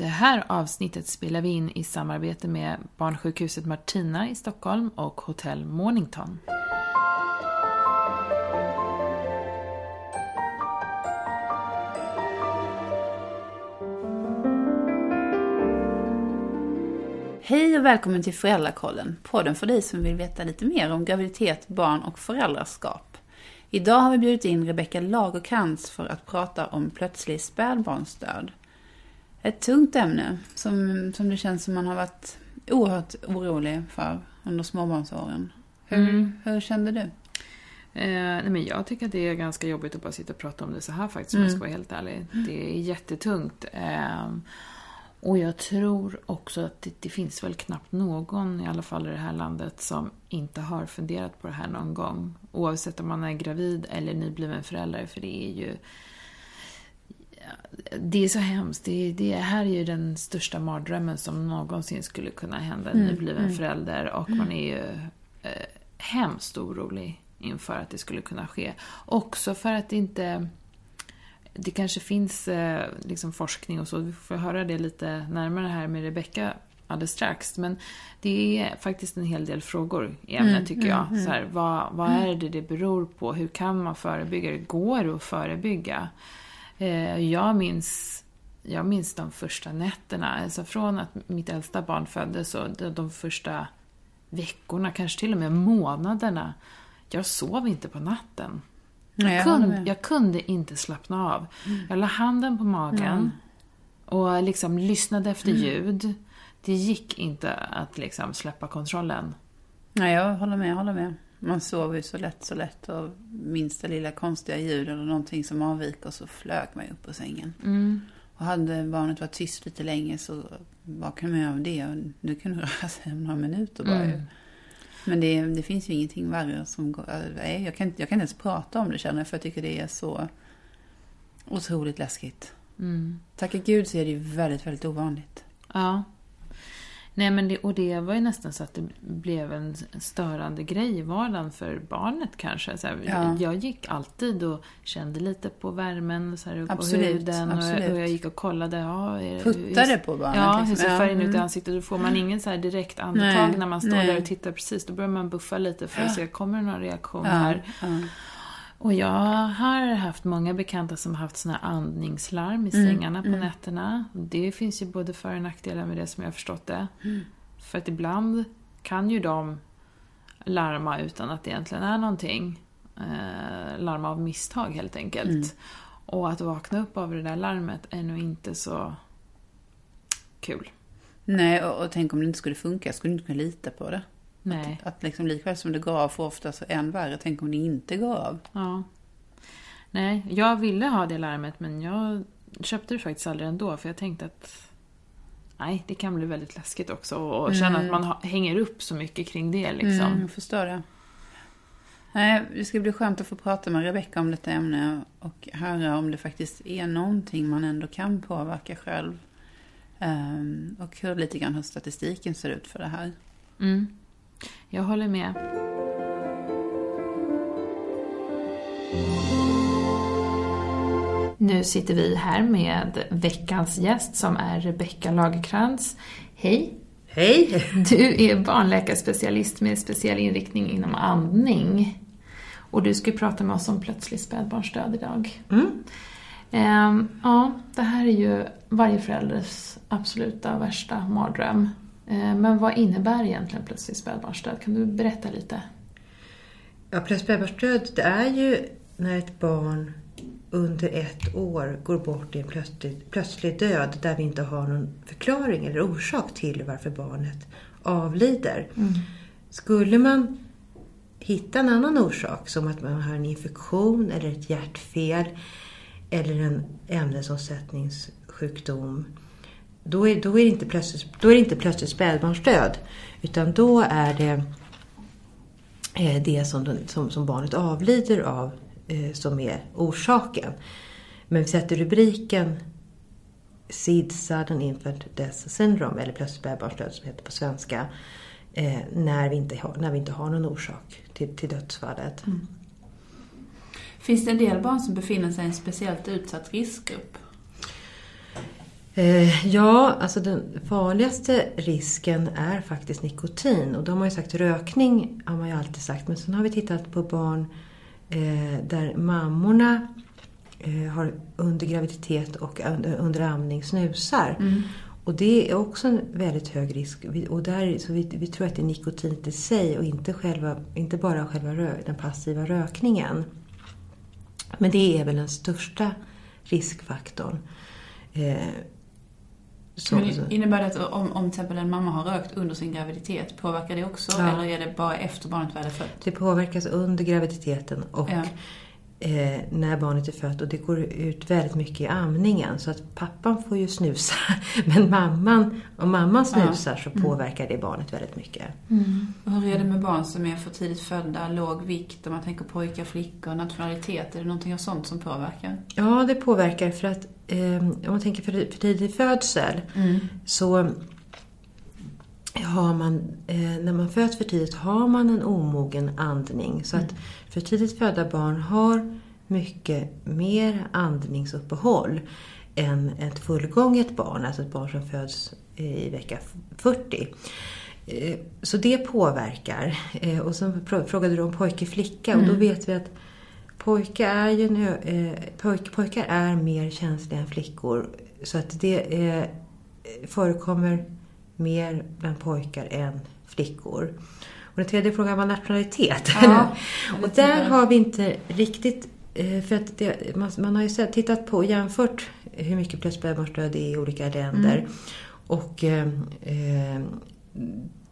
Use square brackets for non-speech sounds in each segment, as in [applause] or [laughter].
Det här avsnittet spelar vi in i samarbete med Barnsjukhuset Martina i Stockholm och Hotell Mornington. Hej och välkommen till Föräldrakollen, podden för dig som vill veta lite mer om graviditet, barn och föräldraskap. Idag har vi bjudit in Rebecka Lagerkrans för att prata om plötslig spädbarnsdöd. Ett tungt ämne som, som det känns som man har varit oerhört orolig för under småbarnsåren. Hur, mm. hur kände du? Eh, nej men jag tycker att det är ganska jobbigt att bara sitta och prata om det så här faktiskt, om jag ska mm. vara helt ärlig. Det är jättetungt. Eh, och jag tror också att det, det, finns väl knappt någon, i alla fall i det här landet, som inte har funderat på det här någon gång. Oavsett om man är gravid eller nybliven förälder, för det är ju... Det är så hemskt. Det, det här är ju den största mardrömmen som någonsin skulle kunna hända en mm, nybliven mm. förälder. Och man är ju eh, hemskt orolig inför att det skulle kunna ske. Också för att det inte det kanske finns eh, liksom forskning och så, vi får höra det lite närmare här med Rebecka alldeles strax. Men det är faktiskt en hel del frågor i ämnet mm, tycker jag. Mm, så här, vad, vad mm. är det det beror på? Hur kan man förebygga? Det går att förebygga. Eh, jag minns jag minns de första nätterna, alltså från att mitt äldsta barn föddes och de, första veckorna, kanske till och med månaderna. Jag sov inte på natten. Nej, jag, kunde, jag, kunde, inte slappna av. Mm. Jag la handen på magen mm. och liksom lyssnade efter mm. ljud. Det gick inte att liksom släppa kontrollen. Nej, jag håller med, jag håller med. Man sover ju så lätt, så lätt och minsta lilla konstiga ljud eller någonting som avviker så flög man upp på sängen. Mm. Och hade barnet varit tyst lite länge så vaknade man av det och nu kunde [laughs] röra sig om några minuter bara mm. Men det, det, finns ju ingenting värre som går... Nej, jag, kan, jag kan inte ens prata om det känner jag, för jag tycker det är så otroligt läskigt. Mm. Tacka gud så är det ju väldigt, väldigt ovanligt. Ja. Nej, men det, och det var ju nästan så att det blev en störande grej i vardagen för barnet kanske. Så här, ja. Jag gick alltid och kände lite på värmen så här, absolut, på huden. Absolut. Och, och, jag gick och kollade. Ja, Puttade på barnet? Ja, liksom. hur ser färgen ut i mm. ansiktet? Då får man ingen så här direkt andetag nej, när man står nej. där och tittar precis. Då börjar man buffa lite för att se, kommer det någon reaktion ja, här? Och jag har haft många bekanta som har haft såna andningslarm i mm, sängarna mm, på mm. nätterna. Det finns ju både för och nackdelar med det som jag har förstått det. Mm. För att ibland kan ju de larma utan att det egentligen är någonting. Eh, larma av misstag helt enkelt. Mm. Och att vakna upp av det där larmet är nog inte så kul. Nej, och, och tänk om det inte skulle funka. Skulle du inte kunna lita på det? Nej. Att, att liksom likväl som det går av får ofta så än värre. Tänk om det inte går av. Ja. Nej, jag ville ha det larmet men jag köpte det faktiskt aldrig ändå för jag tänkte att nej, det kan bli väldigt läskigt också och mm. känna att man hänger upp så mycket kring det liksom. Mm, jag förstår det. Nej, det ska bli skönt att få prata med Rebecka om detta ämne och höra om det faktiskt är någonting man ändå kan påverka själv. Um, och hur lite grann hur statistiken ser ut för det här. Mm. Jag håller med. Nu sitter vi här med veckans gäst som är Rebecka Lagerkrans. Hej! Hej! Du är barnläkarspecialist med speciell inriktning inom andning. Och du ska prata med oss om plötslig spädbarnsdöd idag. Mm. Ehm, ja, det här är ju varje förälders absoluta värsta mardröm. Eh, men vad innebär egentligen plötslig spädbarnsdöd? Kan du berätta lite? Ja, plötslig spädbarnsdöd det är ju när ett barn under ett år går bort i en plötslig, plötslig död där vi inte har någon förklaring eller orsak till varför barnet avlider. Mm. Skulle man hitta en annan orsak, som att man har en infektion eller ett hjärtfel eller en ämnesomsättningssjukdom då är, då är, det, inte plötsligt, då är det inte plötsligt spädbarnsdöd. Utan då är det eh, det som, som, som barnet avlider av eh, som är orsaken. Men vi sätter rubriken SID, Sudden Infant Death Syndrome, eller plötsligt spädbarnsdöd som heter på svenska, eh, när, vi inte har, när vi inte har någon orsak till, till dödsfallet. Mm. Finns det en del barn som befinner sig i en speciellt utsatt riskgrupp? Eh, ja, alltså den farligaste risken är faktiskt nikotin. Och då har man ju sagt rökning, har man ju alltid sagt. Men sen har vi tittat på barn eh, där mammorna eh, har under graviditet och under, amning snusar. Mm. Och det är också en väldigt hög risk. Vi, och där, så vi, vi tror att det är nikotinet i sig och inte, själva, inte bara själva rö, den passiva rökningen. Men det är väl den största riskfaktorn. Så, Men innebär det att om, om till exempel en mamma har rökt under sin graviditet, påverkar det också? Ja. Eller är det bara efter barnet väl är fött? Det påverkas under graviditeten och Ja. eh, när barnet är fött. Och det går ut väldigt mycket i amningen. Så att pappan får ju snusa. [laughs] Men mamman, om mamman Ja. Mm. snusar så påverkar det barnet väldigt mycket. Och hur är det med barn som är för tidigt födda, låg vikt, om man tänker pojkar, flickor, nationalitet? Är det någonting av sånt som påverkar? Ja, det påverkar för att eh, om man tänker för, för tidig födsel så har man, eh, när man föds för tidigt har man en omogen andning. Så att för tidigt födda barn har mycket mer andningsuppehåll än ett fullgånget barn, alltså ett barn som föds eh, i vecka 40. Eh, Så det påverkar. Eh, Och frå- frågade du om pojke flicka och då vet vi att pojkar är, ju ö- eh, pojk, pojkar är mer känsliga än flickor. Så att det eh, förekommer mer bland pojkar än flickor. Och den tredje frågan var nationalitet. Ja, [laughs] och där har vi inte riktigt... eh, För att det, man, man har ju sett, tittat på och jämfört hur mycket plötsligt det är i olika länder. Och eh, eh,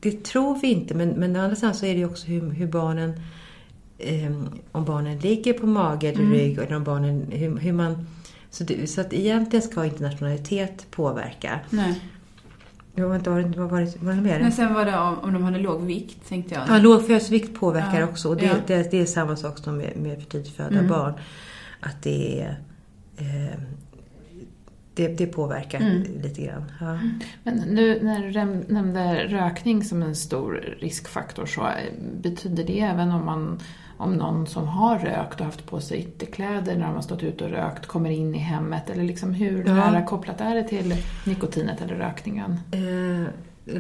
det tror vi inte, men, men å andra sidan så är det ju också hur, hur barnen... Eh, om barnen ligger på mage eller rygg eller om barnen... Hur, hur man, så, det, så att egentligen ska inte nationalitet påverka. Nej. Jag vet inte, var, det- vad var, det, var det mer? Men sen var det om, om de hade låg vikt, tänkte jag. Ja, låg födelsevikt påverkar Ja. också. Och det, Ja. det, det är samma sak som med, med för tidigt födda Mm. barn. Att det är... Eh, det, det påverkar Mm. lite grann. Ja. Men nu när du nämnde rökning som en stor riskfaktor så eh, betyder det även om man om någon som har rökt och haft på sig ytterkläder när de har stått ute och rökt kommer in i hemmet? Eller liksom hur Ja. nära kopplat är det till nikotinet eller rökningen? Eh,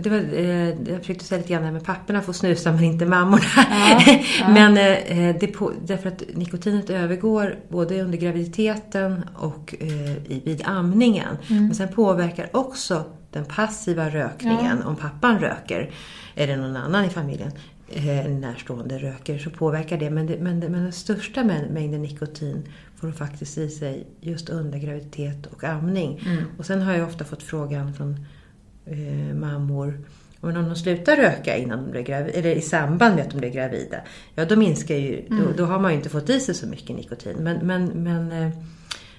det var, eh, jag försökte säga lite grann det här med papporna får snusa men inte mammorna. Ja, [laughs] ja. men eh, det på, därför att nikotinet övergår både under graviditeten och eh, i, vid amningen. Mm. Men sen påverkar också den passiva rökningen. Om pappan röker eller någon annan i familjen eh, närstående röker så påverkar det. Men, det, men, men den största mä- mängden nikotin får de faktiskt i sig just under graviditet och amning. Mm. Och sen har jag ofta fått frågan från eh, mammor men om de slutar röka innan de blir gravida, eller i samband med att de blir gravida, ja då minskar ju, då, då har man ju inte fått i sig så mycket nikotin. Men, men, men eh,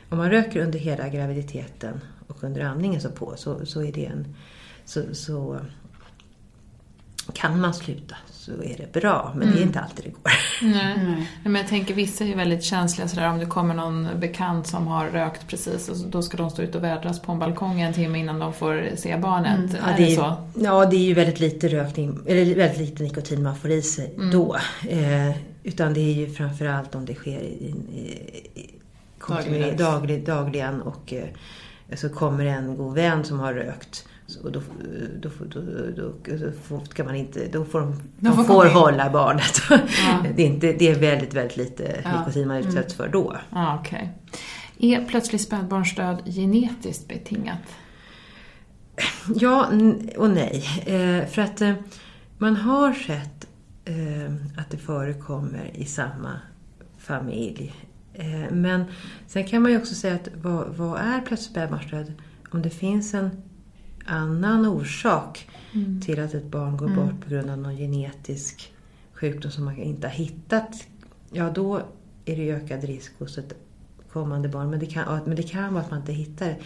om man röker under hela graviditeten och under amningen så på så, så är det en, så, så kan man sluta så är det bra. Men det är inte alltid det går. [laughs] Nej. Nej. Men jag tänker vissa är ju väldigt känsliga sådär om det kommer någon bekant som har rökt precis och så- då ska de stå ute och vädras på en balkong en timme innan de får se barnet. Ja, är det det är, så? Ja, det är ju väldigt lite rökning, eller väldigt lite nikotin man får i sig då. Eh, utan det är ju framförallt om det sker i, i, i, daglig, dagligen och eh, så kommer en god vän som har rökt. Så då, då, då, då, ska man inte, då får de, de får får, hålla barnet. Ja. [laughs] Det, är inte, det är väldigt, väldigt lite Ja. nikotin man utsätts för då. Ja, okej. Är plötslig spädbarnsdöd genetiskt betingat? Ja och nej. Eh, för att eh, man har sett eh, att det förekommer i samma familj. Men sen kan man ju också säga att vad, vad är plötslig spädbarnsdöd? Om det finns en annan orsak till att ett barn går bort på grund av någon genetisk sjukdom som man inte har hittat. Ja, då är det ju ökad risk hos ett kommande barn. Men det kan, men det kan vara att man inte hittar det.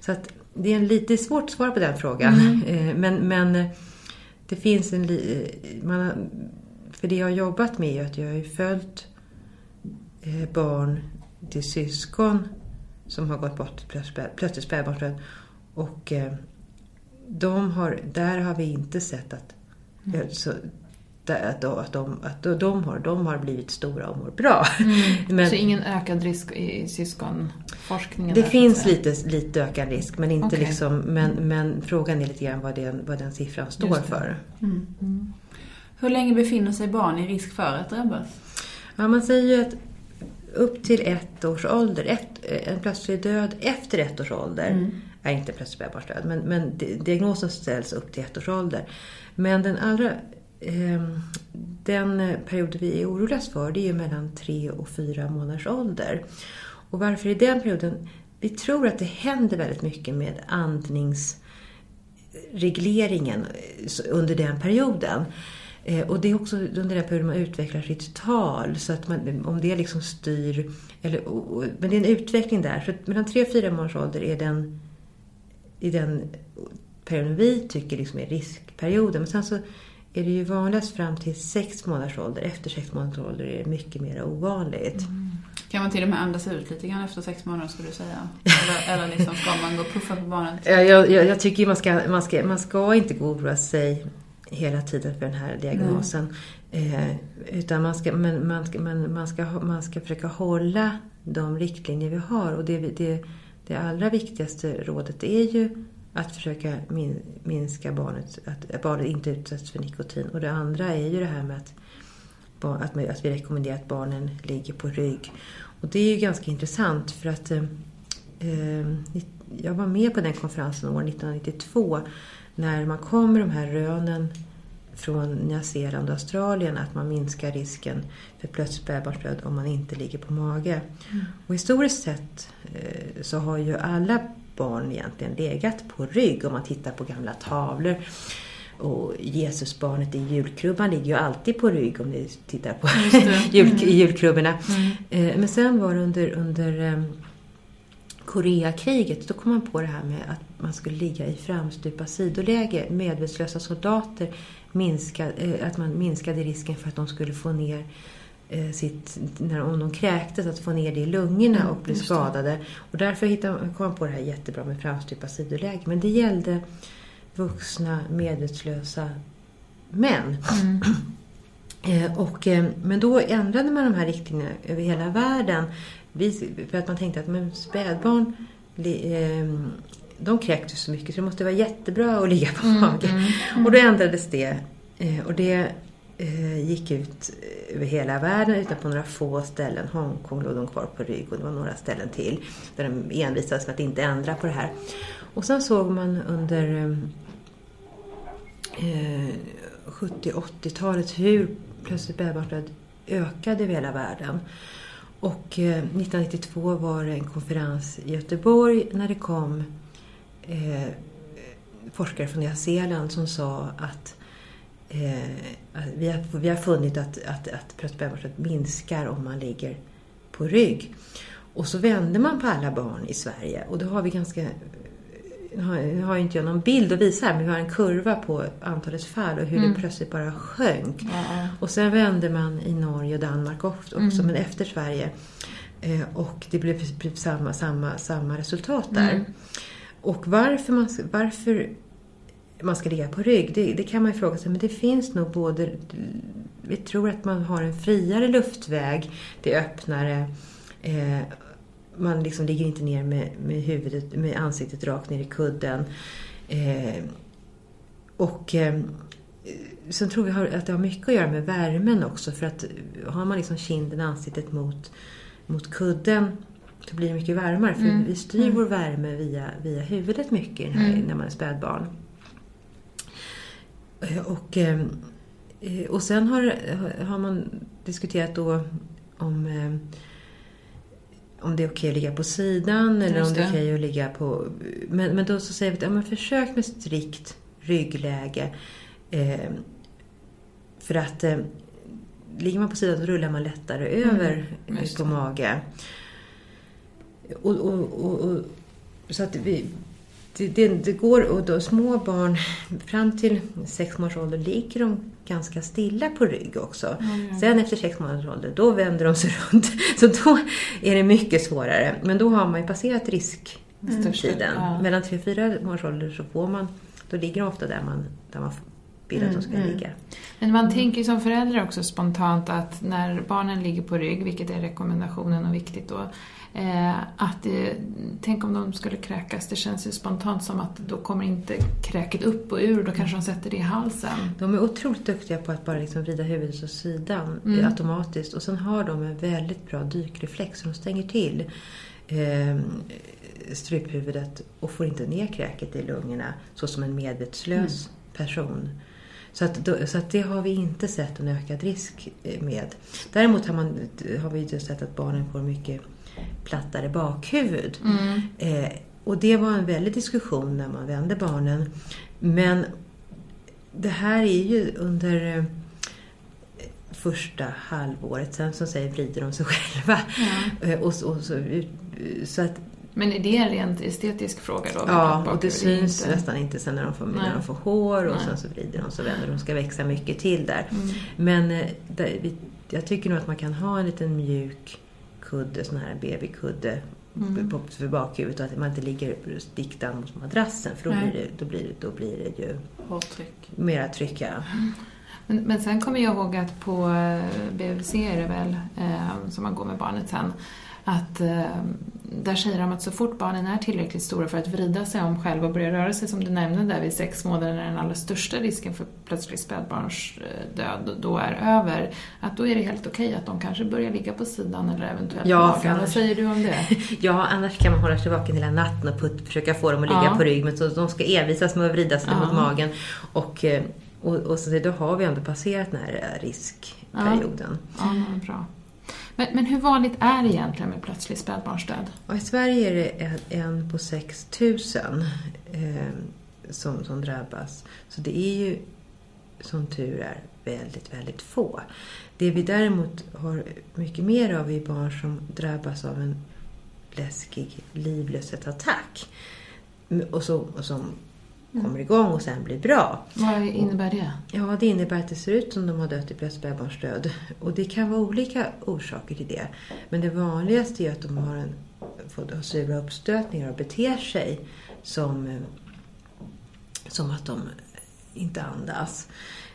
Så att det är en lite svårt att svara på den frågan. [laughs] Eh, Men, men eh, det finns en... eh, Man, för det jag har jobbat med är att jag har ju följt barn till syskon som har gått bort plötsligt spädbarnsdöd. Och de har, där har vi inte sett att... ja, Så, att, att, de, att de, har, de har blivit stora och mår bra. Mm. [laughs] Men, så ingen ökad risk i syskonforskningen? Det där, finns lite, lite ökad risk men, inte okay. liksom, men, men frågan är lite grann vad den, vad den siffran står för. Mm. Mm. Hur länge befinner sig barn i risk för att drabbas? Ja, man säger ju att upp till ett års ålder, ett, en plötslig död efter ett års ålder mm är inte plötslig spädbarnsdöd. Men, men diagnosen ställs upp till ett års ålder. Men den allra ehm, den period vi är oroligast för det är ju mellan tre och fyra månaders ålder. Och varför i den perioden? Vi tror att det händer väldigt mycket med andningsregleringen eh, under den perioden. Eh, och det är också under den perioden man utvecklar sitt tal. Så att man, om det liksom styr... Eller, men det är en utveckling där. Så mellan tre och fyra månaders ålder är den, i den perioden vi tycker liksom är riskperioden. Men sen så är det ju vanligast fram till 6 månaders ålder. Efter 6 månaders ålder är det mycket mer ovanligt. Mm. Kan man till och med andas ut lite grann efter sex månader skulle du säga? Eller, eller liksom ska man gå och puffa på barnet? [laughs] Jag, jag, jag tycker man ska, man, ska, man ska inte gå och oroa sig hela tiden för den här diagnosen. Eh, utan man ska, men man, ska, man, man, ska, man ska försöka hålla de riktlinjer vi har. Och det, det, det allra viktigaste rådet är ju att försöka min, minska barnet, att barnet inte utsätts för nikotin. Och det andra är ju det här med att, att, att vi rekommenderar att barnen ligger på rygg. Och det är ju ganska intressant för att eh, eh jag var med på den konferensen år 1992 när man kom med de här rönen från Nya Zeeland och Australien att man minskar risken för plötsligt spädbarnsdöd om man inte ligger på mage. Mm. Och historiskt sett eh, så har ju alla barn egentligen legat på rygg om man tittar på gamla tavlor. Och Jesusbarnet i julkrubban ligger ju alltid på rygg om ni tittar på [laughs] jul, mm. julkrubborna. Mm. Eh, men sen var det under, under eh, Koreakriget, då kom man på det här med att man skulle ligga i framstupa sidoläge. Medvetslösa soldater, minska, eh, att man minskade risken för att de skulle få ner eh, sitt, när, om de kräktes, att få ner det i lungorna och bli skadade. Och därför hittade, kom man på det här jättebra med framstupa sidoläge. Men det gällde vuxna medvetslösa män. Mm. [clears throat] Eh, och, men då ändrade man de här riktlinjerna över hela världen för att man tänkte att men spädbarn ehm, de kräktes så mycket så det måste vara jättebra att ligga på mm, mage. Mm, mm. Och då ändrades det. Eh, och det eh, gick ut över hela världen utan på några få ställen. Hongkong låg de kvar på rygg och det var några ställen till där de envisades med att inte ändra på det här. Och sen såg man under eh, 70-80-talet hur plötsligt spädbarnsdöd ökade över hela världen. Och eh, 1992 var det en konferens i Göteborg när det kom eh, forskare från Nya Zeeland som sa att eh, vi, har, vi har funnit att, att, att bröstbebisar minskar om man ligger på rygg. Och så vände man på alla barn i Sverige och då har vi ganska nu har inte jag någon bild att visa här, men vi har en kurva på antalet fall och hur mm. det plötsligt bara sjönk. Ja. Och sen vände man i Norge och Danmark också, mm. men efter Sverige. Eh, och det blev samma, samma, samma resultat där. Mm. Och varför man, varför man ska ligga på rygg, det, det, kan man ju fråga sig. Men det finns nog både... Vi tror att man har en friare luftväg, det är öppnare. Eh, man liksom ligger inte ner med, med, huvudet, med ansiktet rakt ner i kudden. Eh, och eh, sen tror vi att det har mycket att göra med värmen också. För att har man liksom kinden, ansiktet mot, mot kudden så blir det mycket varmare. För mm. vi styr mm. vår värme via, via huvudet mycket här, mm. när man är spädbarn. Eh, och, eh, och sen har, har man diskuterat då om om det är okej att ligga på sidan eller om det är okej att ligga på... Men, men då så säger vi att ja, men försök med strikt ryggläge. Eh, för att eh, ligger man på sidan då rullar man lättare mm, över mm, på mage. Och, och, och, och, så att vi, det, det, det, går, och då små barn fram till sex månaders ålder ligger de ganska stilla på rygg också. Mm. Sen efter sex månaders ålder, då vänder de sig [laughs] runt. Så då är det mycket svårare. Men då har man ju passerat risktiden. Mm. Ja. Mellan tre och fyra månaders ålder så får man, då ligger de ofta där man, där man vill att de ska ligga. Men man tänker ju som förälder också spontant att när barnen ligger på rygg, vilket är rekommendationen och viktigt då, eh, att det, tänk om de skulle kräkas, det känns ju spontant som att då kommer inte kräket upp och ur, då kanske de sätter det i halsen. De är otroligt duktiga på att bara liksom vrida huvudet åt sidan Mm. automatiskt och sen har de en väldigt bra dykreflex så de stänger till eh, struphuvudet och får inte ner kräket i lungorna så som en medvetslös Mm. person. Så, att, då, så att det har vi inte sett en ökad risk eh, med. Däremot har, man, har vi ju sett att barnen får mycket plattare bakhuvud. Mm. Eh, och det var en väldig diskussion när man vände barnen. Men det här är ju under eh, första halvåret. Sen som säger vrider de sig [laughs] själva. Ja. Eh, och, så- och så, så att, Men är det en rent estetisk fråga då? ja, och det syns inte- nästan inte sen när de får, Nej. när de får hår och Nej. sen så vrider de så vänder de. ska växa mycket till där. Mm. Men eh, där, jag tycker nog att man kan ha en liten mjuk kudde, sån här babykudde Mm. på, för bakhuvudet och att man inte ligger diktad mot madrassen för då Nej. blir, det, då, blir det, då blir det ju Hårtryck. mera tryck. Ja. [laughs] Men, men sen kommer jag ihåg att på eh, BVC är det väl, eh, som man går med barnet sen, att eh, där säger de att så fort barnen är tillräckligt stora för att vrida sig om själva och börja röra sig som du nämnde där vid sex månader när den allra största risken för plötslig spädbarnsdöd då är över, att då är det helt okej att de kanske börjar ligga på sidan eller eventuellt Ja, ja, magen. Vad annars- säger du om det? [laughs] ja, annars kan man hålla sig vaken hela natten och put, försöka få dem att ligga Ja. på rygg. Men så, de ska envisas med att vrida sig Ja. mot magen. Och, eh, och, och så då har vi ändå passerat den här eh, riskperioden. Ja, men bra. Men, men hur vanligt är det egentligen med plötslig spädbarnsdöd? Och I Sverige är det en, en på 6 000 eh, som, som drabbas. Så det är ju som tur är väldigt, väldigt få. Det vi däremot har mycket mer av är barn som drabbas av en läskig livlöshetsattack. Och, så, och som kommer igång och sen blir bra. Vad innebär det? Ja, det innebär att det ser ut som de har dött i plötslig spädbarnsdöd. Och det kan vara olika orsaker till det. Men det vanligaste är att de har en, fått ha sura uppstötningar och beter sig som, eh, som att de inte andas.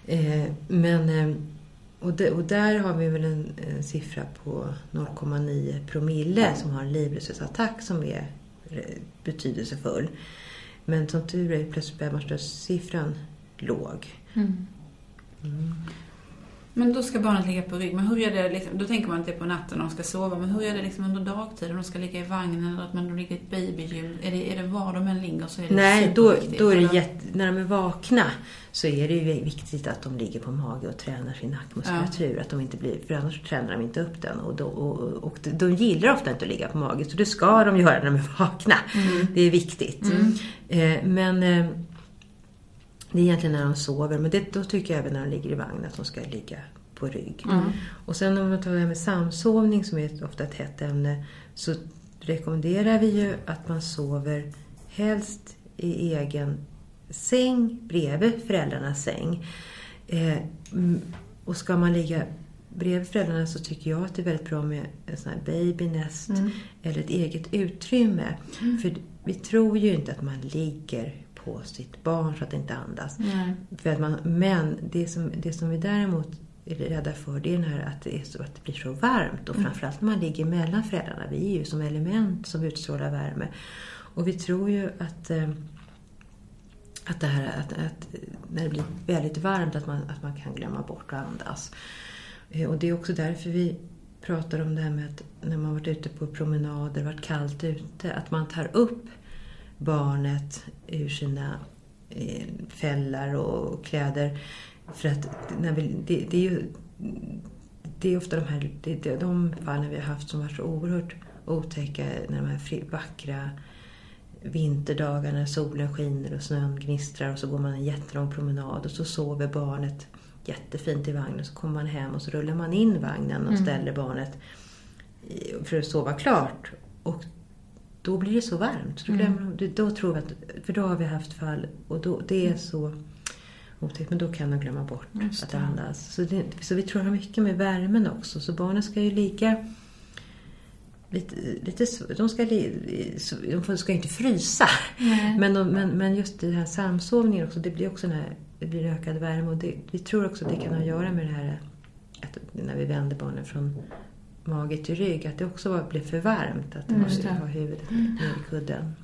Eh, men, eh, och, det, och där har vi väl en, en siffra på 0,9 promille som har en livlöshetsattack som är betydelsefull. Men som tur är plötsligt spädbarnsdödssiffran låg. Mm. Men då ska barnet ligga på rygg. Men hur gör det liksom, då tänker man att det är på natten de ska sova. Men hur gör det liksom under dagtid? Om de ska ligga i vagnen eller att man ligger i ett babyhjul? Är det, är det var de än ligger så är det Nej, då, då är det jätte, när de är vakna så är det ju viktigt att de ligger på mage och tränar sin nackmuskulatur. Att de inte blir, för annars tränar de inte upp den. Och, då, och, och de gillar ofta inte att ligga på mage, så det ska de göra när de är vakna. Det är viktigt. Eh, men eh, det är egentligen när de sover. Men det, då tycker jag även när de ligger i vagn att de ska ligga på rygg. Och sen om man tar det här med samsovning som är ett, ofta ett hett ämne så rekommenderar vi ju att man sover helst i egen säng bredvid föräldrarnas säng. Eh, mm, och ska man ligga bredvid föräldrarna så tycker jag att det är väldigt bra med en sån här babynest eller ett eget utrymme. För vi tror ju inte att man ligger på sitt barn så att det inte andas. Nej. För att man, men det som, det som vi däremot är rädda för det är den här att det, är så, att det blir så varmt. Och framförallt när man ligger mellan föräldrarna. Vi är ju som element som utstrålar värme. Och vi tror ju att, eh, att, det här, att, att när det blir väldigt varmt att man, att man kan glömma bort att andas. Eh, Och det är också därför vi pratar om det här med att när man varit ute på promenader, varit kallt ute, att man tar upp barnet ur sina eh, fällar och kläder. För att när vi, det, det är ju det är ofta de här det, det, de fallen vi har haft som varit så oerhört otäcka när de här vackra vinterdagarna när solen skiner och snön gnistrar och så går man en jättelång promenad och så sover barnet jättefint i vagnen. Så kommer man hem och så rullar man in vagnen och ställer barnet för att sova klart. Och då blir det så varmt. Så då, glömmer de, då tror vi att, för då har vi haft fall och då, det är så otäckt. Men då kan de glömma bort Just att det. andas. Så, det, så vi tror det har mycket med värmen också. Så barnen ska ju ligga lite, lite, de, ska, de ska inte frysa. Men, de, men, men just den här samsovningen också, det blir också här, det blir ökad värme. Och det, vi tror också att det kan ha att göra med det här att när vi vänder barnen från mage till rygg, att det också blev för varmt. Att mm, ha huvudet ner i kudden.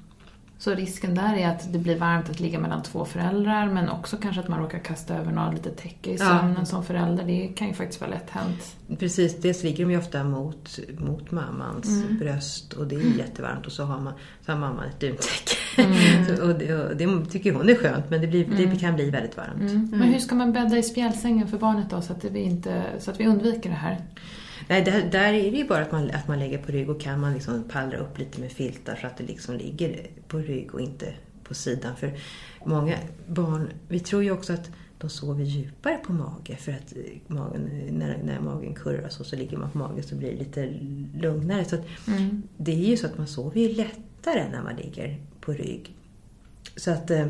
Så risken där är att det blir varmt att ligga mellan två föräldrar men också kanske att man råkar kasta över något lite täcke i sömnen ja. som förälder. Det kan ju faktiskt vara lätt hänt. Precis, dels ligger de ju ofta mot, mot mammans mm. bröst och det är jättevarmt och så har, man, så har mamman ett duntäcke. Mm. [laughs] och, det, och det, tycker hon är skönt men det, blir, det mm. kan bli väldigt varmt. Mm. Men hur ska man bädda i spjälsängen för barnet då så att, vi inte, så att vi undviker det här? Nej, där, där är det ju bara att man, att man lägger på rygg och kan man liksom pallra upp lite med filtar så att det liksom ligger på rygg och inte på sidan. För många barn, vi tror ju också att de sover djupare på mage för att magen, när, när magen kurras och så ligger man på mage så blir det lite lugnare. Så mm. Det är ju så att man sover ju lättare när man ligger på rygg. Så att eh,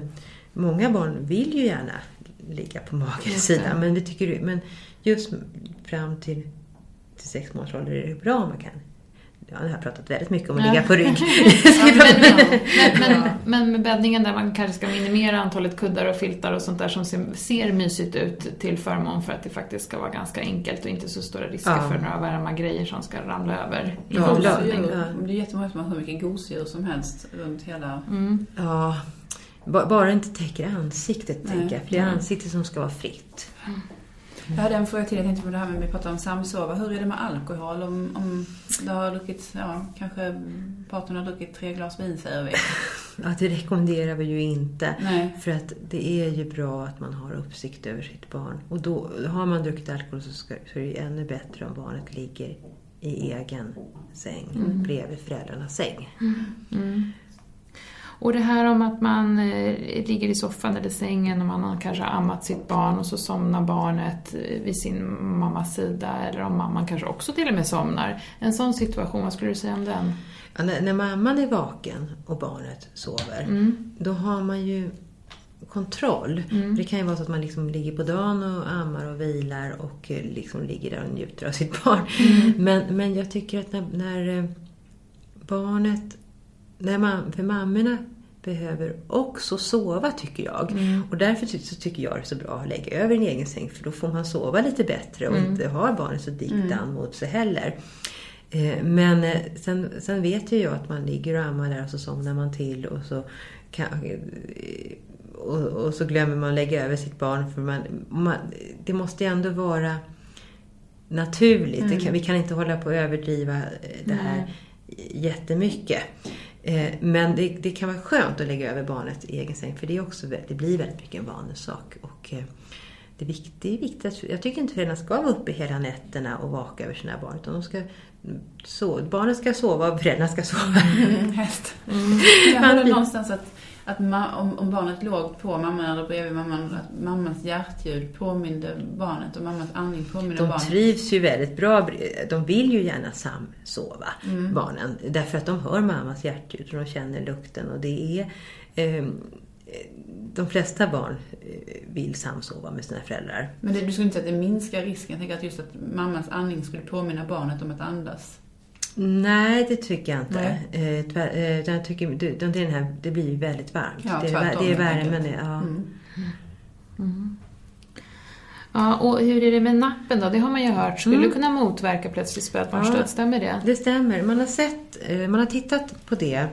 många barn vill ju gärna ligga på magens sida men, vi tycker, men just fram till till sex månaders ålder är det bra om man kan Ja, jag har pratat väldigt mycket om att ja. ligga på rygg. [laughs] ja, men, men, men, med bäddningen där man kanske ska minimera antalet kuddar och filtar och sånt där som ser, ser mysigt ut till förmån för att det faktiskt ska vara ganska enkelt och inte så stora risker ja. för några varma grejer som ska ramla över i ja, blödning. Det är jättemånga som har hur mycket gosedjur som helst runt hela... Mm. Ja, bara inte täcker ansiktet, tänker jag. För det är ansiktet som ska vara fritt. Mm. Jag hade en fråga till. Jag tänkte på det här med att vi pratar om samsova. Hur är det med alkohol? Om, om du har druckit, ja, kanske partnern har druckit tre glas vin säger vi. [laughs] Ja, det rekommenderar vi ju inte. Nej. För att det är ju bra att man har uppsikt över sitt barn. Och då, har man druckit alkohol så, ska, så är det ännu bättre om barnet ligger i egen säng mm. bredvid föräldrarnas säng. Mm. Mm. Och det här om att man eh, ligger i soffan eller sängen och man har kanske ammat sitt barn och så somnar barnet eh, vid sin mammas sida eller om mamman kanske också till och med somnar. En sån situation, vad skulle du säga om den? Ja, när, när, mamman är vaken och barnet sover, mm. då har man ju kontroll. Mm. Det kan ju vara så att man liksom ligger på dagen och ammar och vilar och eh, liksom ligger där och njuter av sitt barn. Mm. Men, men jag tycker att när, när barnet när man, för mammorna behöver också sova tycker jag. Mm. Och därför så tycker jag det är så bra att lägga över en egen säng för då får man sova lite bättre och mm. inte ha barnet så dikt mm. mot sig heller. Eh, men eh, sen, sen vet ju jag att man ligger och ammar där och så somnar man till och så kan, eh, och, och, så glömmer man lägga över sitt barn. För man, man det måste ju ändå vara naturligt. Mm. Kan, vi kan inte hålla på att överdriva det här mm. jättemycket. Eh, men det, det, kan vara skönt att lägga över barnet i egen säng för det, är också, det blir väldigt mycket en vanesak. Och eh, det, är viktigt, viktigt att, jag tycker inte föräldrarna ska vara uppe hela nätterna och vaka över sina barn. Utan de ska, så, barnen ska sova och föräldrarna ska sova. Mm, mm. Jag hörde någonstans att att om, om, barnet låg på mamman eller bredvid mamman, att mammans hjärtljud påminde barnet och mammans andning påminde de barnet. De trivs ju väldigt bra. De vill ju gärna samsova, mm. barnen. Därför att de hör mammas hjärtljud och de känner lukten. Och det är... Eh, de flesta barn eh, vill samsova med sina föräldrar. Men det, du skulle inte säga att det minskar risken? Jag tänker att just att mammans andning skulle påminna barnet om att andas. Nej, det tycker jag inte. Eh, eh, jag tycker, det, den här, det blir väldigt varmt. Ja, det, är, det är värmen. Ja. Mm. Mm. Ja, och hur är det med nappen då? Det har man ju hört skulle mm. kunna motverka plötslig spädbarnsdöd. Ja, stämmer det? Det stämmer. Man har, sett, eh, man har tittat på det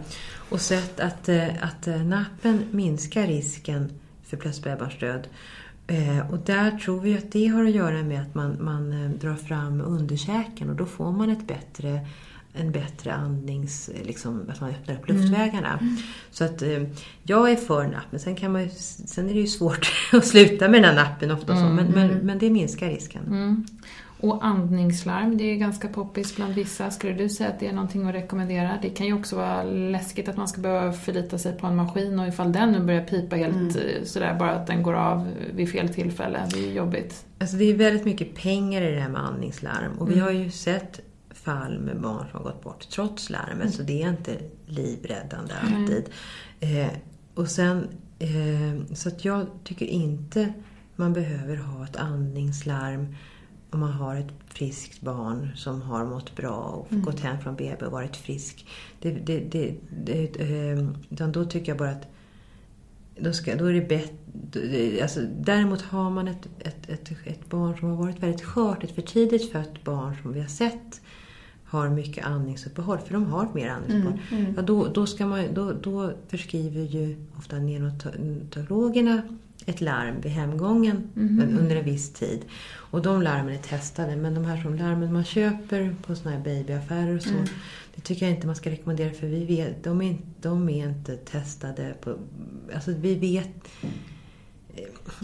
och sett att, att nappen minskar risken för plötslig spädbarnsdöd. Och där tror vi att det har att göra med att man, man drar fram underkäken och då får man ett bättre en bättre andnings... Liksom, att man öppnar upp luftvägarna. Mm. Så att eh, jag är för napp, men sen, kan man, sen är det ju svårt [laughs] att sluta med den här nappen ofta. Mm. Så, men, men, mm. men, det minskar risken. Mm. Och andningslarm, det är ganska poppis bland vissa. Skulle du säga att det är någonting att rekommendera? Det kan ju också vara läskigt att man ska behöva förlita sig på en maskin och ifall den nu börjar pipa helt mm. Eh, sådär, bara att den går av vid fel tillfälle. Det är jobbigt. Alltså det är väldigt mycket pengar i det här med andningslarm. Och mm. vi har ju sett fall med barn som har gått bort trots larmet. Mm. Så det är inte livräddande alltid. Eh, och sen, eh, så att jag tycker inte man behöver ha ett andningslarm om man har ett friskt barn som har mått bra och mm. gått hem från BB och varit frisk. Det, det, det, det, eh, då tycker jag bara att då, ska, då är det bättre. Alltså, däremot har man ett, ett, ett, ett barn som har varit väldigt skört, ett för tidigt fött barn som vi har sett har mycket andningsuppehåll, för de har mer andningsuppehåll. Mm, mm. Ja, då, då, ska man, då, då förskriver ju ofta neonatologerna ett larm vid hemgången mm. under en viss tid. Och de larmen är testade, men de här som larmen man köper på såna här babyaffärer och så, mm. det tycker jag inte man ska rekommendera för vi vet, de, är, de är inte testade på... Alltså vi vet...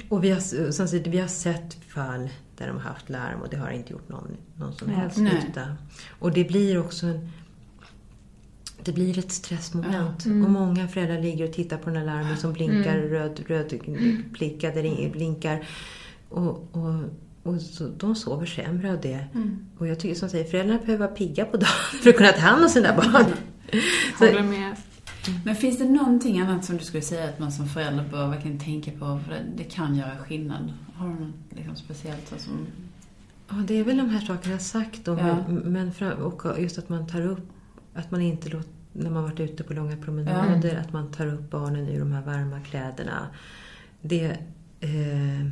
Och vi har, vi har sett fall där de har haft larm och det har inte gjort någon, någon som helst nytta. Och det blir också en det blir ett stressmoment. Mm. Och många föräldrar ligger och tittar på den här larmen som blinkar, mm. röd, röd plicka där blinkar. Och, och, och så, de sover sämre av det. Mm. Och jag tycker som säger, föräldrarna behöver vara pigga på dagen för att kunna ta hand om sina barn. Håller med. Men finns det någonting annat som du skulle säga att man som förälder bör verkligen tänka på? För det, det kan göra skillnad. Har du något liksom speciellt som... Ja, det är väl de här sakerna jag sagt då. Ja. Men, och just att man tar upp att man inte låter, när man varit ute på långa promenader, mm. att man tar upp barnen ur de här varma kläderna. Det... Eh,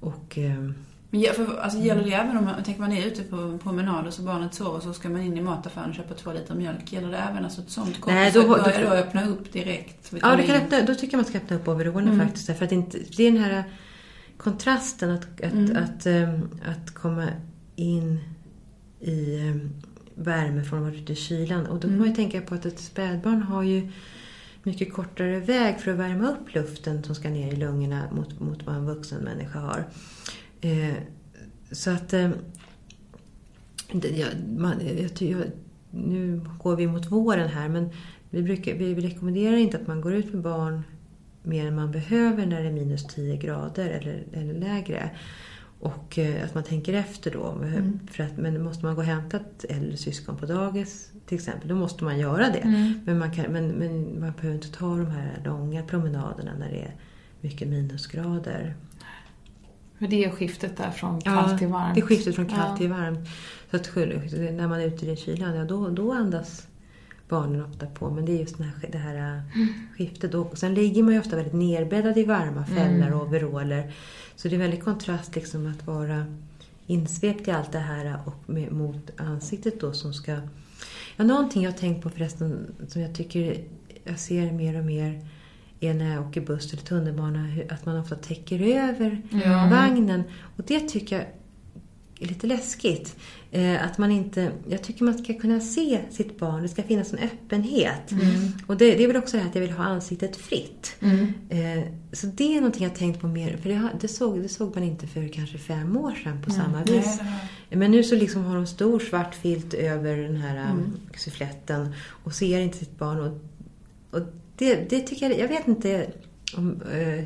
och... Eh, Ja, för, alltså, gäller det även om man, tänker man är ute på promenad och så barnet sover så ska man in i mataffären och köpa två liter mjölk. Gäller det även alltså ett sånt kort? Nej, då, då, då, då öppna upp direkt? Ja, det kan öppna, då tycker jag man ska öppna upp overallen mm. faktiskt. För att inte, det är den här kontrasten att, att, mm. att, att, um, att komma in i um, värme från att vara ute i kylan. Och då kan man ju mm. tänka på att ett spädbarn har ju mycket kortare väg för att värma upp luften som ska ner i lungorna mot, mot vad en vuxen människa har. Eh, så att... Eh, ja, man, jag, jag, nu går vi mot våren här men vi, brukar, vi rekommenderar inte att man går ut med barn mer än man behöver när det är minus 10 grader eller, eller lägre. Och eh, att man tänker efter då. Mm. För att, men måste man gå och hämta ett äldre syskon på dagis till exempel, då måste man göra det. Mm. Men, man kan, men, men man behöver inte ta de här långa promenaderna när det är mycket minusgrader. Men det är skiftet där från kallt ja, till varmt? det är skiftet från kallt ja. till varmt. Så att när man är ute i kylan, ja, då, då andas barnen ofta på. Men det är just här, det här mm. skiftet. Och sen ligger man ju ofta väldigt nerbäddad i varma fällar mm. och overaller. Så det är väldigt kontrast liksom att vara insvept i allt det här och med, mot ansiktet då som ska... Ja, någonting jag har tänkt på förresten som jag tycker jag ser mer och mer är när jag åker buss eller tunnelbana att man ofta täcker över ja. vagnen. Och det tycker jag är lite läskigt. Eh, att man inte, jag tycker man ska kunna se sitt barn. Det ska finnas en öppenhet. Mm. Och det, det, är väl också det här att jag vill ha ansiktet fritt. Mm. Eh, så det är någonting jag tänkt på mer. För det, det, såg, det såg man inte för kanske fem år sedan på mm. samma vis. Nej, Men nu så liksom har de stor svart filt över den här mm. Um, suffletten och ser inte sitt barn. Och, och det, det tycker jag, jag vet inte om... Eh,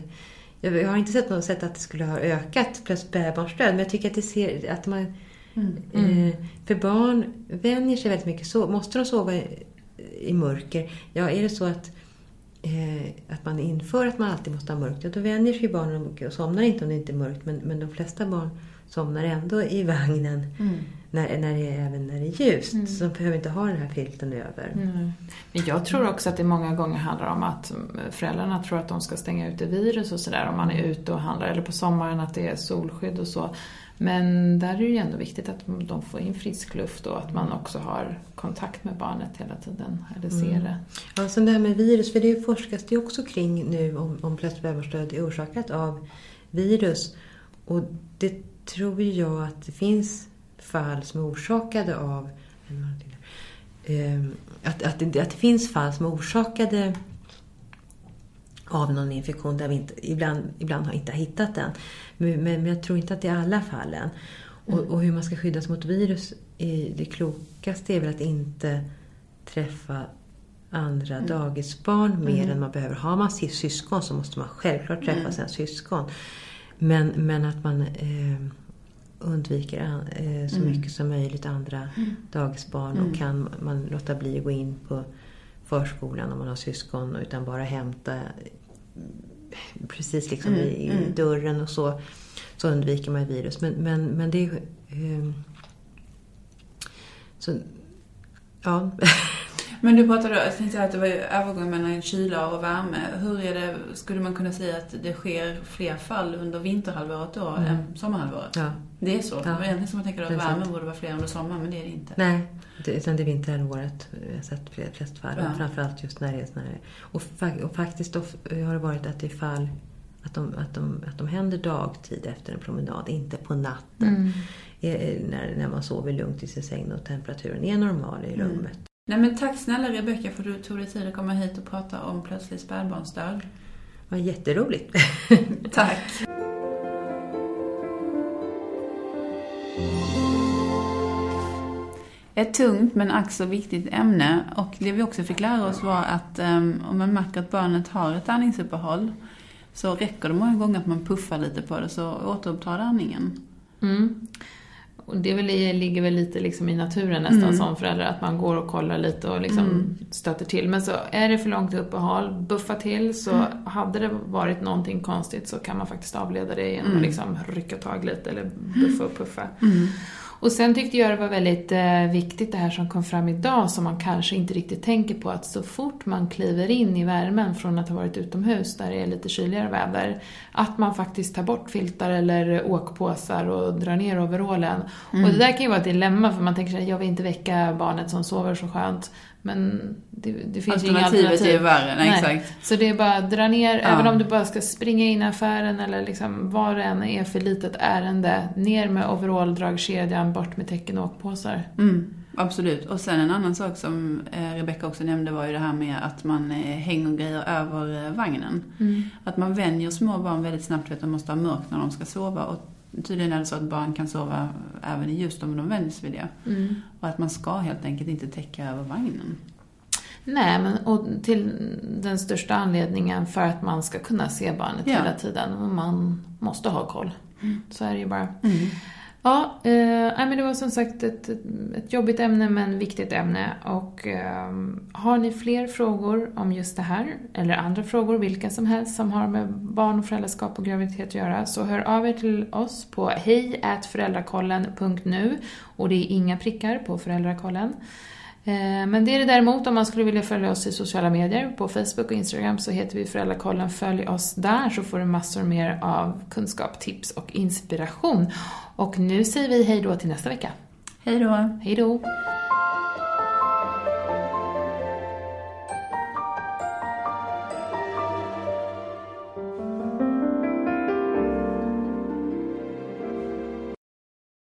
jag har inte sett något sätt att det skulle ha ökat spädbarnsdöd, men jag tycker att det ser att man... Mm. Mm. för barn vänjer sig väldigt mycket. Så, måste de sova i, i mörker? Ja, är det så att, eh, att man inför att man alltid måste ha mörkt, ja, då vänjer sig barnen och somnar inte om det inte är mörkt. Men, men de flesta barn somnar ändå i vagnen. Mm när, när det är, även när det är ljust. Mm. Så de behöver inte ha den här filten över. Mm. Men jag tror också att det många gånger handlar om att föräldrarna tror att de ska stänga ute virus och sådär om man är ute och handlar. Eller på sommaren att det är solskydd och så. Men där är det ju ändå viktigt att de får in frisk luft och att man också har kontakt med barnet hela tiden, eller ser mm. det. Ja, sen det här med virus, för det forskas det också kring nu om, om plötslig bebisdöd är orsakat av virus. Och det tror jag att det finns fall som är orsakade av... Ehm, att, att, det, att det finns fall som är orsakade av någon infektion där vi inte, ibland, ibland har inte hittat den. Men, men jag tror inte att det är alla fallen. Mm. Och, och, hur man ska skyddas mot virus, är, det klokaste är väl att inte träffa andra mm. dagisbarn mer mm. än man behöver. Har man syskon så måste man självklart träffa mm. sina syskon. Men, men att man... Eh, undviker eh, så mm. mycket som möjligt andra mm. dagisbarn mm. och kan man låta bli att gå in på förskolan om man har syskon utan bara hämta precis liksom mm. i, i, mm. dörren och så. Så så undviker man virus. Men, men, men det är... Eh, så, ja. [laughs] Men du pratade, jag tänkte att det var övergång mellan kyla och värme. Hur är det, skulle man kunna säga att det sker fler fall under vinterhalvåret då mm. än sommarhalvåret? Ja. Det är så? Ja. Det var egentligen som man tänker att värmen borde vara fler under sommaren, men det är det inte. Nej, det, utan det är vinterhalvåret vi har sett flest fall. Ja. Framförallt just när det är sådana och, och faktiskt då har det varit att det är fall att de, att, de, att de händer dagtid efter en promenad, inte på natten. Mm. När, när man sover lugnt i sin säng och temperaturen är normal i mm. Nej men tack snälla Rebecka för att du tog dig tid att komma hit och prata om plötslig spädbarnsdöd. Var jätteroligt. [laughs] tack. Ett tungt men ack så viktigt ämne och det vi också fick lära oss var att um, om man märker att barnet har ett andningsuppehåll så räcker det många gånger att man puffar lite på det så återupptar andningen. Mm. Och det väl, ligger väl lite liksom i naturen nästan mm. som förälder, att man går och kollar lite och liksom mm. stöter till. Men så är det för långt uppehåll, buffa till, så mm. hade det varit någonting konstigt så kan man faktiskt avleda det genom att mm. liksom rycka tag lite eller buffa och puffa. Och sen tyckte jag det var väldigt eh, viktigt det här som kom fram idag som man kanske inte riktigt tänker på att så fort man kliver in i värmen från att ha varit utomhus där det är lite kyligare väder att man faktiskt tar bort filtar eller åkpåsar och drar ner overallen. Mm. Och det där kan ju vara ett dilemma för man tänker sig jag vill inte väcka barnet som sover så skönt. Men det, det finns ju inga alternativ. Alternativet är värre, nej, exakt. Så det är bara att dra ner, ja. även om du bara ska springa in i affären eller liksom vad det än är för litet ärende. Ner med overall, dragkedjan, bort med tecken och åkpåsar. Mm, absolut. Och sen en annan sak som eh, Rebecka också nämnde var ju det här med att man eh, hänger grejer över eh, vagnen. Mm. Att man vänjer små barn väldigt snabbt vid att de måste ha mörkt när de ska sova. Och Tydligen är det så att barn kan sova även i ljus om de vänjer sig vid det. Mm. Och att man ska helt enkelt inte täcka över vagnen. Nej, men och till den största anledningen för att man ska kunna se barnet ja. hela tiden. Man måste ha koll. Mm. Så är det ju bara. Mm. Ja, eh, men det var som sagt ett, ett jobbigt ämne men viktigt ämne. Och eh, har ni fler frågor om just det här, eller andra frågor, vilka som helst som har med barn och föräldraskap och graviditet att göra, så hör av er till oss på hejföräldrakollen.nu och det är inga prickar på föräldrakollen. Eh, men det är det däremot om man skulle vilja följa oss i sociala medier. På Facebook och Instagram så heter vi Föräldrakollen. Följ oss där så får du massor mer av kunskap, tips och inspiration. Och nu säger vi hej då till nästa vecka. Hej då. Hej då.